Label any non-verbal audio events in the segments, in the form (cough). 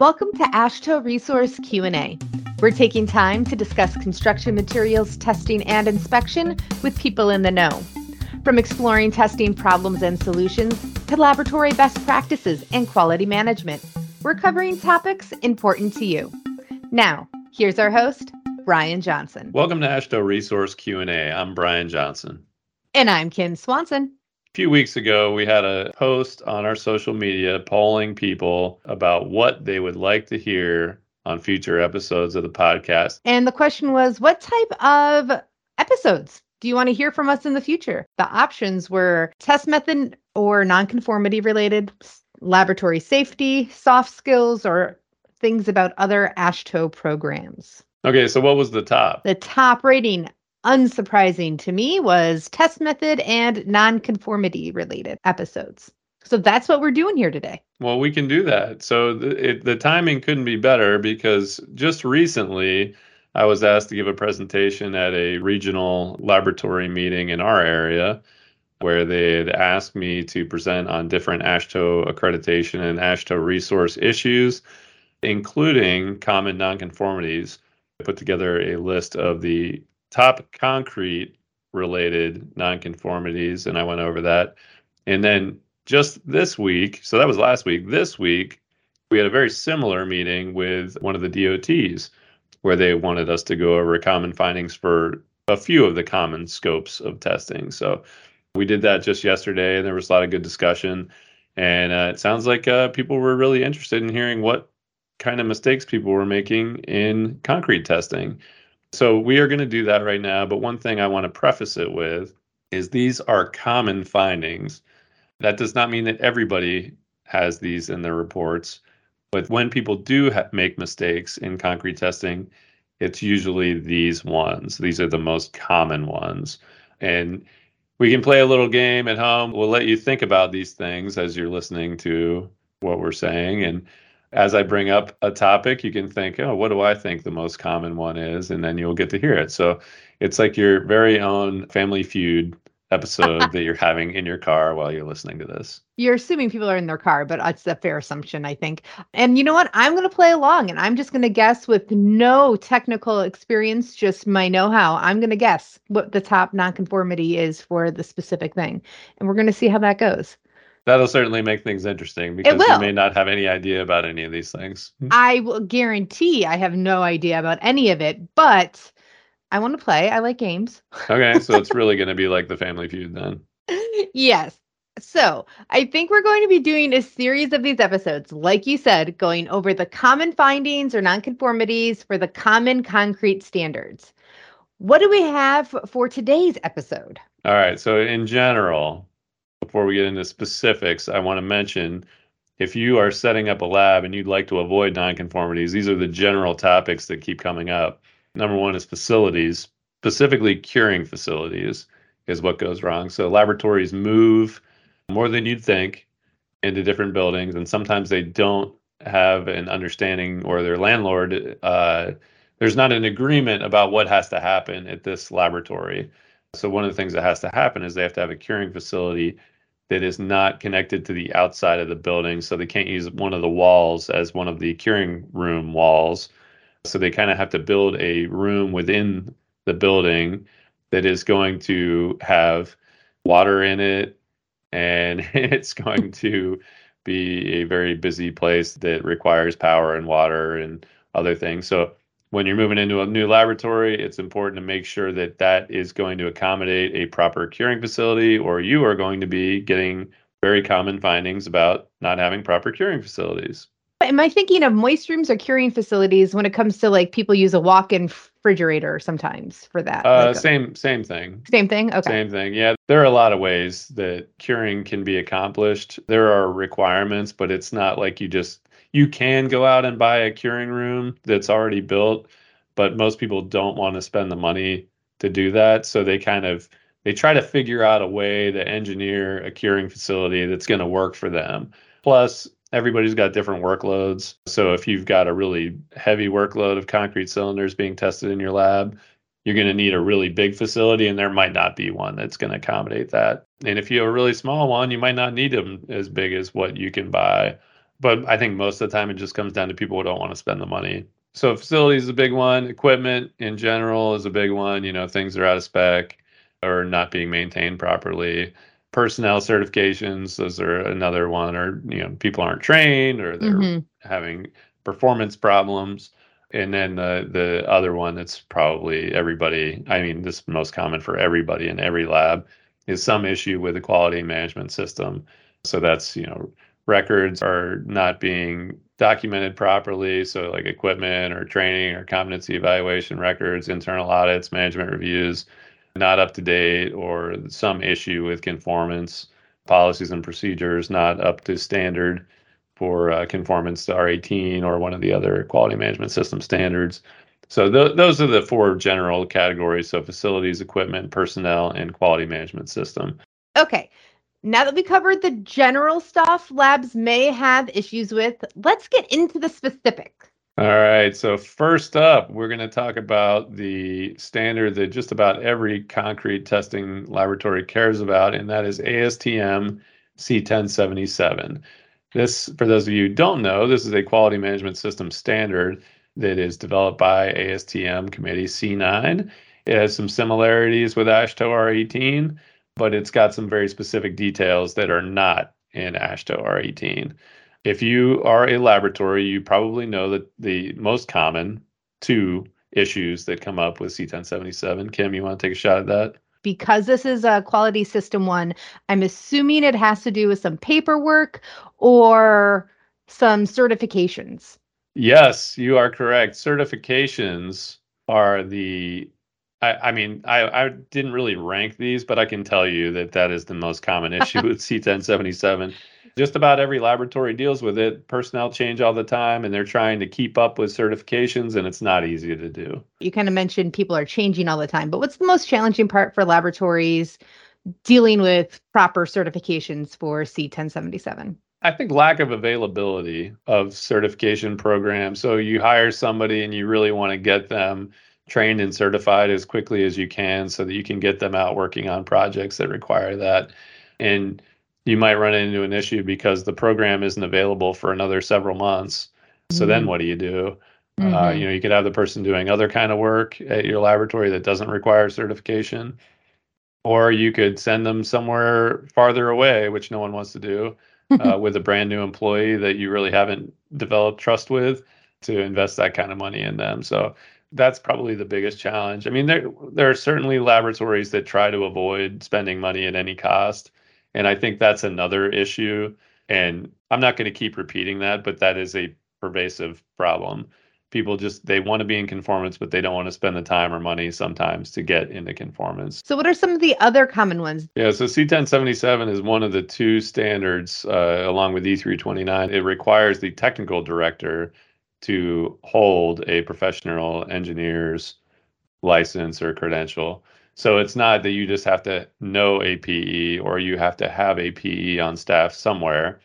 Welcome to AASHTO Resource Q&A. We're taking time to discuss construction materials testing and inspection with people in the know. From exploring testing problems and solutions to laboratory best practices and quality management, we're covering topics important to you. Now, here's our host, Brian Johnson. Welcome to AASHTO Resource Q&A. I'm Brian Johnson. And I'm Kim Swanson few weeks ago, we had a post on our social media polling people about what they would like to hear on future episodes of the podcast. And the question was what type of episodes do you want to hear from us in the future? The options were test method or nonconformity related, laboratory safety, soft skills, or things about other AASHTO programs. Okay, so what was the top? The top rating unsurprising to me was test method and nonconformity related episodes. So that's what we're doing here today. Well, we can do that. So the, it, the timing couldn't be better because just recently I was asked to give a presentation at a regional laboratory meeting in our area where they had asked me to present on different AASHTO accreditation and AASHTO resource issues, including common nonconformities. I put together a list of the top concrete related nonconformities, and I went over that. And then just this week, so that was last week, this week, we had a very similar meeting with one of the DOTs where they wanted us to go over common findings for a few of the common scopes of testing. So we did that just yesterday, and there was a lot of good discussion. And uh, it sounds like uh, people were really interested in hearing what kind of mistakes people were making in concrete testing. So we are going to do that right now. But one thing I want to preface it with is these are common findings. That does not mean that everybody has these in their reports. But when people do ha- make mistakes in concrete testing, it's usually these ones. These are the most common ones. And we can play a little game at home. We'll let you think about these things as you're listening to what we're saying. And as I bring up a topic, you can think, oh, what do I think the most common one is? And then you'll get to hear it. So it's like your very own family feud episode (laughs) that you're having in your car while you're listening to this. You're assuming people are in their car, but it's a fair assumption, I think. And you know what? I'm going to play along and I'm just going to guess with no technical experience, just my know how. I'm going to guess what the top nonconformity is for the specific thing. And we're going to see how that goes. That'll certainly make things interesting because you may not have any idea about any of these things. Hmm. I will guarantee I have no idea about any of it, but I want to play. I like games. okay, so it's really going to be (laughs) like the Family Feud then. yes. So, I think we're going to be doing a series of these episodes, like you said, going over the common findings or nonconformities for the common concrete standards. What do we have for today's episode? All right. So, in general, before we get into specifics, I want to mention if you are setting up a lab and you'd like to avoid nonconformities, these are the general topics that keep coming up. Number one is facilities, specifically curing facilities, is what goes wrong. So laboratories move more than you'd think into different buildings, and sometimes they don't have an understanding or their landlord. Uh, there's not an agreement about what has to happen at this laboratory. So one of the things that has to happen is they have to have a curing facility that is not connected to the outside of the building. So they can't use one of the walls as one of the curing room walls. So they kind of have to build a room within the building that is going to have water in it and (laughs) it's going to be a very busy place that requires power and water and other things. So when you're moving into a new laboratory, it's important to make sure that that is going to accommodate a proper curing facility, or you are going to be getting very common findings about not having proper curing facilities. Am I thinking of moist rooms or curing facilities when it comes to like people use a walk-in refrigerator sometimes for that? Uh, like same same thing. Same thing. Okay. Same thing. Yeah, there are a lot of ways that curing can be accomplished. There are requirements, but it's not like you just you can go out and buy a curing room that's already built, but most people don't want to spend the money to do that. So they kind of they try to figure out a way to engineer a curing facility that's going to work for them. Plus, everybody's got different workloads. So if you've got a really heavy workload of concrete cylinders being tested in your lab, you're going to need a really big facility and there might not be one that's going to accommodate that. And if you have a really small one, you might not need them as big as what you can buy but I think most of the time it just comes down to people who don't want to spend the money. So facilities is a big one. Equipment in general is a big one. You know, things are out of spec or not being maintained properly. Personnel certifications, those are another one. Or you know, people aren't trained or they're mm-hmm. having performance problems. And then the the other one that's probably everybody. I mean, this is most common for everybody in every lab is some issue with the quality management system. So that's you know records are not being documented properly. So, like equipment or training or competency evaluation records, internal audits, management reviews, not up to date, or some issue with conformance, policies and procedures not up to standard for uh, conformance to R18 or one of the other quality management system standards. So, th- those are the four general categories. So, facilities, equipment, personnel, and quality management system. Okay now that we covered the general stuff labs may have issues with, let's get into the specific. All right. So, first up, we're going to talk about the standard that just about every concrete testing laboratory cares about, and that is ASTM C1077. This, for those of you who don't know, this is a quality management system standard that is developed by ASTM Committee C9. It has some similarities with AASHTO R18 but it's got some very specific details that are not in AASHTO R18. If you are a laboratory, you probably know that the most common two issues that come up with C1077. Kim, you want to take a shot at that? Because this is a quality system one, I'm assuming it has to do with some paperwork or some certifications. Yes, you are correct. Certifications are the I, I mean, I, I didn't really rank these, but I can tell you that that is the most common (laughs) issue with C1077. Just about every laboratory deals with it. Personnel change all the time, and they're trying to keep up with certifications, and it's not easy to do. You kind of mentioned people are changing all the time, but what's the most challenging part for laboratories dealing with proper certifications for C1077? I think lack of availability of certification programs. So you hire somebody and you really want to get them trained and certified as quickly as you can so that you can get them out working on projects that require that. And you might run into an issue because the program isn't available for another several months. So mm-hmm. then what do you do? Uh, mm-hmm. Uh, you know, you could have the person doing other kind of work at your laboratory that doesn't require certification, or you could send them somewhere farther away, which no one wants to do, (laughs) uh, with a brand new employee that you really haven't developed trust with to invest that kind of money in them. So that's probably the biggest challenge. I mean, there there are certainly laboratories that try to avoid spending money at any cost, and I think that's another issue. And I'm not going to keep repeating that, but that is a pervasive problem. People just they want to be in conformance, but they don't want to spend the time or money sometimes to get into conformance. So, what are some of the other common ones? Yeah, so C1077 is one of the two standards, uh, along with E329. It requires the technical director to hold a professional engineer's license or credential. So it's not that you just have to know a PE or you have to have a PE on staff somewhere.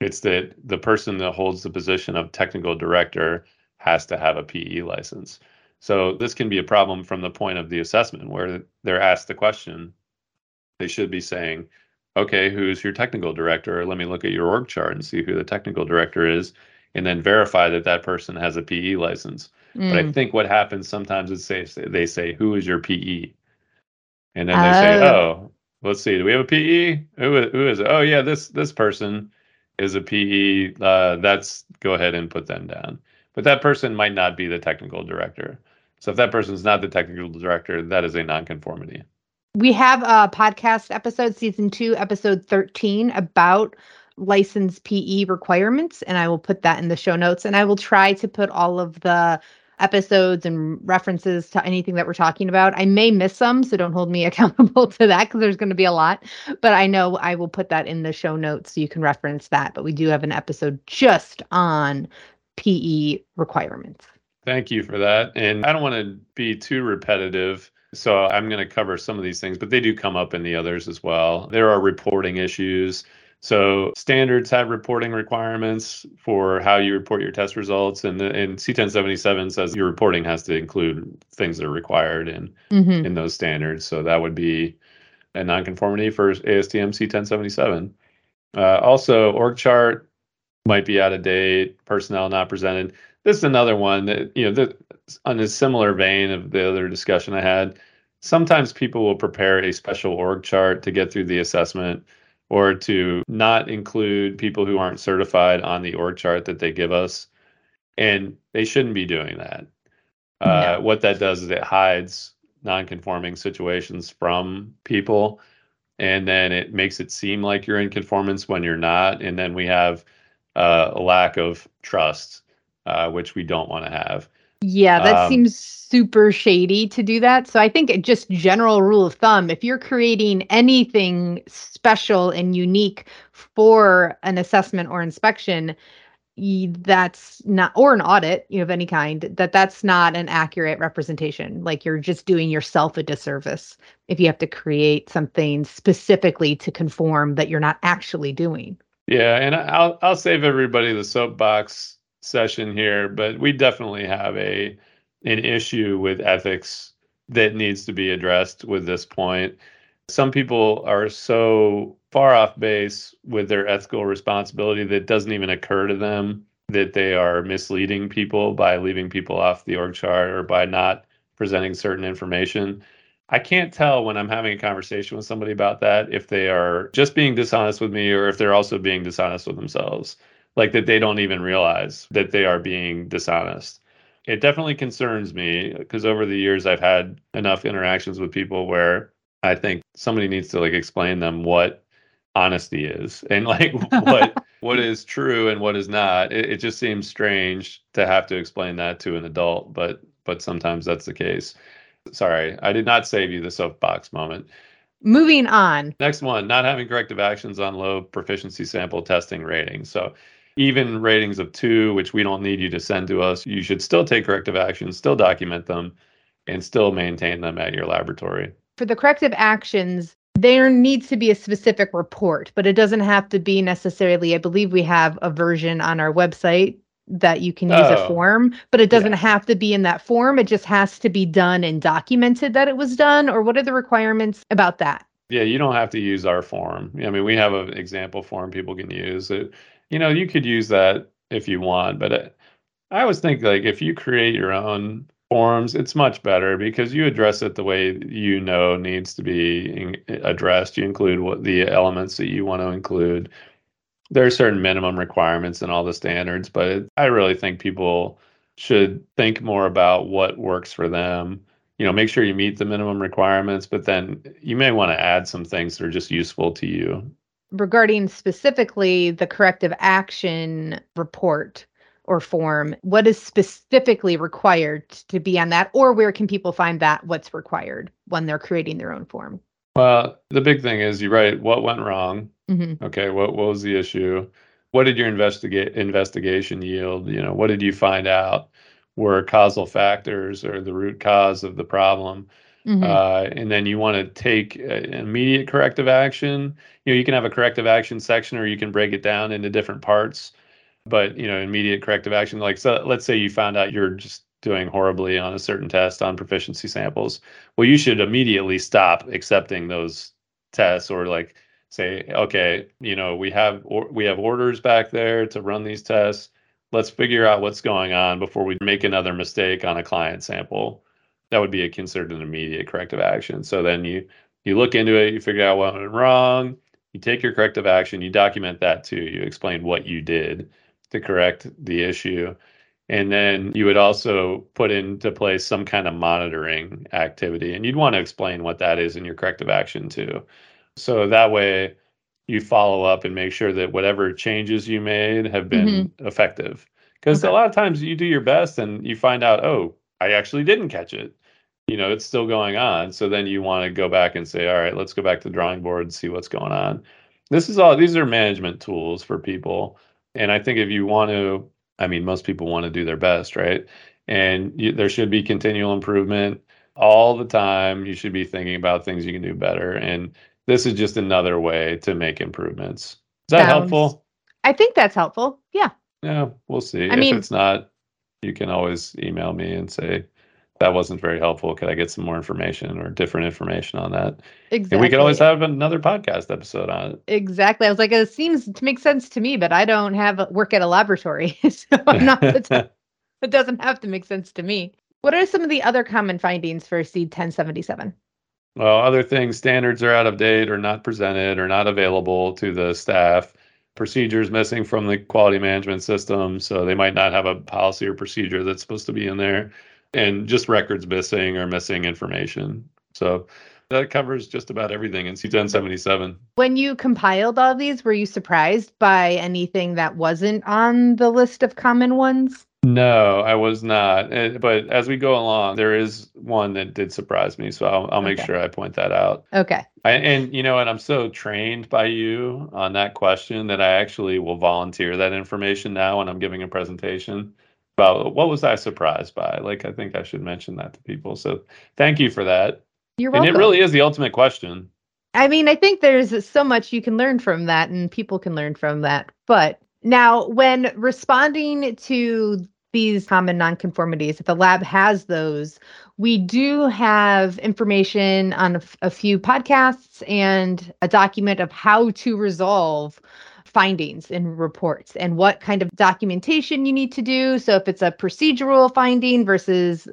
It's that the person that holds the position of technical director has to have a PE license. So this can be a problem from the point of the assessment where they're asked the question. They should be saying, okay, who's your technical director? Let me look at your org chart and see who the technical director is and then verify that that person has a PE license. Mm. But I mm. think what happens sometimes is say they say, "Who is your PE?" And then they oh. say, "Oh, let's see, do we have a PE? Who who is it? Oh yeah, this this person is a PE. Uh, that's go ahead and put them down." But that person might not be the technical director. So if that person is not the technical director, that is a nonconformity. We have a podcast episode, season two, episode 13, about license PE requirements, and I will put that in the show notes. And I will try to put all of the episodes and references to anything that we're talking about. I may miss some, so don't hold me (laughs) accountable to that because there's going to be a lot. But I know I will put that in the show notes so you can reference that. But we do have an episode just on PE requirements. Thank you for that. And I don't want to be too repetitive. So I'm going to cover some of these things, but they do come up in the others as well. There are reporting issues. So standards have reporting requirements for how you report your test results, and, the, and C1077 says your reporting has to include things that are required in mm-hmm. in those standards. So that would be a nonconformity for ASTM C1077. Uh, also, org chart might be out of date, personnel not presented. This is another one that, you know, that on a similar vein of the other discussion I had. Sometimes people will prepare a special org chart to get through the assessment or to not include people who aren't certified on the org chart that they give us. And they shouldn't be doing that. Uh, no. What that does is it hides non-conforming situations from people and then it makes it seem like you're in conformance when you're not and then we have uh, a lack of trust uh, which we don't want to have yeah that um, seems super shady to do that. So i think just general rule of thumb if you're creating anything special and unique for an assessment or inspection that's not or an audit you know, of any kind that that's not an accurate representation. Like you're just doing yourself a disservice if you have to create something specifically to conform that you're not actually doing. Yeah and i'll i'll save everybody the soapbox session here but we definitely have a an issue with ethics that needs to be addressed with this point some people are so far off base with their ethical responsibility that doesn't even occur to them that they are misleading people by leaving people off the org chart or by not presenting certain information. I can't tell when I'm having a conversation with somebody about that if they are just being dishonest with me or if they're also being dishonest with themselves, like that they don't even realize that they are being dishonest. It definitely concerns me because over the years I've had enough interactions with people where I think somebody needs to like explain them what honesty is (laughs) and like what (laughs) what is true and what is not. It, it just seems strange to have to explain that to an adult, but but sometimes that's the case. Sorry, I did not save you the soapbox moment. Moving on. Next one, not having corrective actions on low proficiency sample testing ratings. So even ratings of two, which we don't need you to send to us, you should still take corrective actions, still document them, and still maintain them at your laboratory for the corrective actions, there needs to be a specific report, but it doesn't have to be necessarily. I believe we have a version on our website that you can use oh, a form, but it doesn't yeah. have to be in that form. It just has to be done and documented that it was done. Or what are the requirements about that? Yeah, you don't have to use our form. I mean, we have an example form people can use. It, you know, you could use that if you want, but it, I always think like if you create your own forms, it's much better because you address it the way you know needs to be addressed. You include what the elements that you want to include. There are certain minimum requirements and all the standards, but I really think people should think more about what works for them. You know, make sure you meet the minimum requirements, but then you may want to add some things that are just useful to you. Regarding specifically the corrective action report, or form what is specifically required to be on that or where can people find that what's required when they're creating their own form? Well the big thing is you write what went wrong? Mm-hmm. okay what, what was the issue? What did your investigate investigation yield? You know what did you find out were causal factors or the root cause of the problem mm-hmm. uh, and then you want to take immediate corrective action. You know you can have a corrective action section or you can break it down into different parts but you know immediate corrective action like so let's say you found out you're just doing horribly on a certain test on proficiency samples. Well you should immediately stop accepting those tests or like say okay you know we have or, we have orders back there to run these tests. Let's figure out what's going on before we make another mistake on a client sample that would be a considered an immediate corrective action so then you you look into it you figure out what went wrong you take your corrective action you document that too you explain what you did to correct the issue. And then you would also put into place some kind of monitoring activity. And you'd want to explain what that is in your corrective action too. So that way you follow up and make sure that whatever changes you made have been mm-hmm. effective. Because okay. a lot of times you do your best and you find out, oh, I actually didn't catch it. You know, it's still going on. So then you want to go back and say, all right, let's go back to the drawing board and see what's going on. This is all, these are management tools for people and I think if you want to, I mean, most people want to do their best, right? And you, there should be continual improvement all the time. You should be thinking about things you can do better. And this is just another way to make improvements. Is that Sounds, helpful? I think that's helpful. Yeah. Yeah, we'll see. I if mean, it's not, you can always email me and say, that wasn't very helpful. Could I get some more information or different information on that? Exactly. And we could always have another podcast episode on it. Exactly. I was like, it seems to make sense to me, but I don't have work at a laboratory, (laughs) so I'm not. (laughs) (laughs) it doesn't have to make sense to me. What are some of the other common findings for C1077? Well, other things, standards are out of date or not presented or not available to the staff. Procedures missing from the quality management system, so they might not have a policy or procedure that's supposed to be in there and just records missing or missing information. So that covers just about everything in C1077. When you compiled all these, were you surprised by anything that wasn't on the list of common ones? No, I was not. Eh, but as we go along, there is one that did surprise me. So I'll, I'll make okay. sure I point that out. Okay. I, and you know what? I'm so trained by you on that question that I actually will volunteer that information now when I'm giving a presentation about what was I surprised by? Like, I think I should mention that to people. So thank you for that. You're welcome. And it really is the ultimate question. I mean, I think there's so much you can learn from that and people can learn from that. But now, when responding to these common nonconformities, if the lab has those, we do have information on a, few podcasts and a document of how to resolve findings in reports and what kind of documentation you need to do. So if it's a procedural finding versus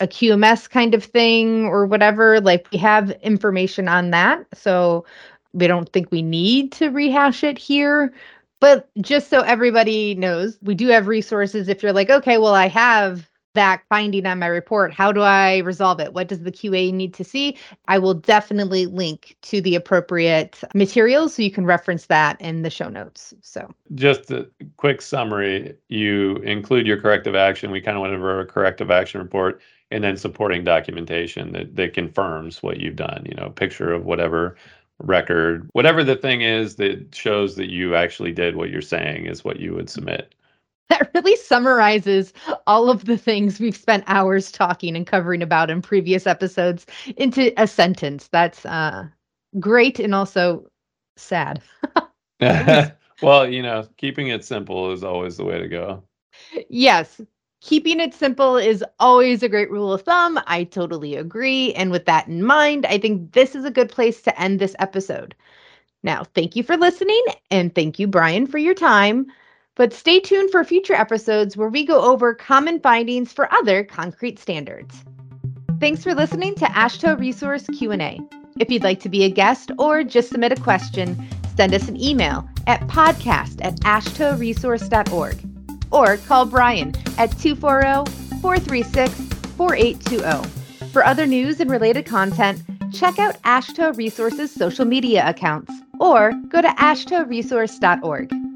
a QMS kind of thing or whatever, like we have information on that. So we don't think we need to rehash it here. But just so everybody knows, we do have resources. If you're like, okay, well, I have that finding on my report. How do I resolve it? What does the QA need to see? I will definitely link to the appropriate materials so you can reference that in the show notes. So, just a quick summary you include your corrective action. We kind of went over a corrective action report and then supporting documentation that, that confirms what you've done, you know, picture of whatever record, whatever the thing is that shows that you actually did what you're saying is what you would submit. that really summarizes all of the things we've spent hours talking and covering about in previous episodes into a sentence. That's uh, great and also sad. (laughs) (laughs) well, you know, keeping it simple is always the way to go. Yes. Keeping it simple is always a great rule of thumb. I totally agree. And with that in mind, I think this is a good place to end this episode. Now, thank you for listening and thank you, Brian, for your time. But stay tuned for future episodes where we go over common findings for other concrete standards. Thanks for listening to AASHTO Resource Q&A. If you'd like to be a guest or just submit a question, send us an email at podcast at aashtoresource.org or call Brian at 240-436-4820. For other news and related content, check out AASHTO Resource's social media accounts or go to aashtoresource.org.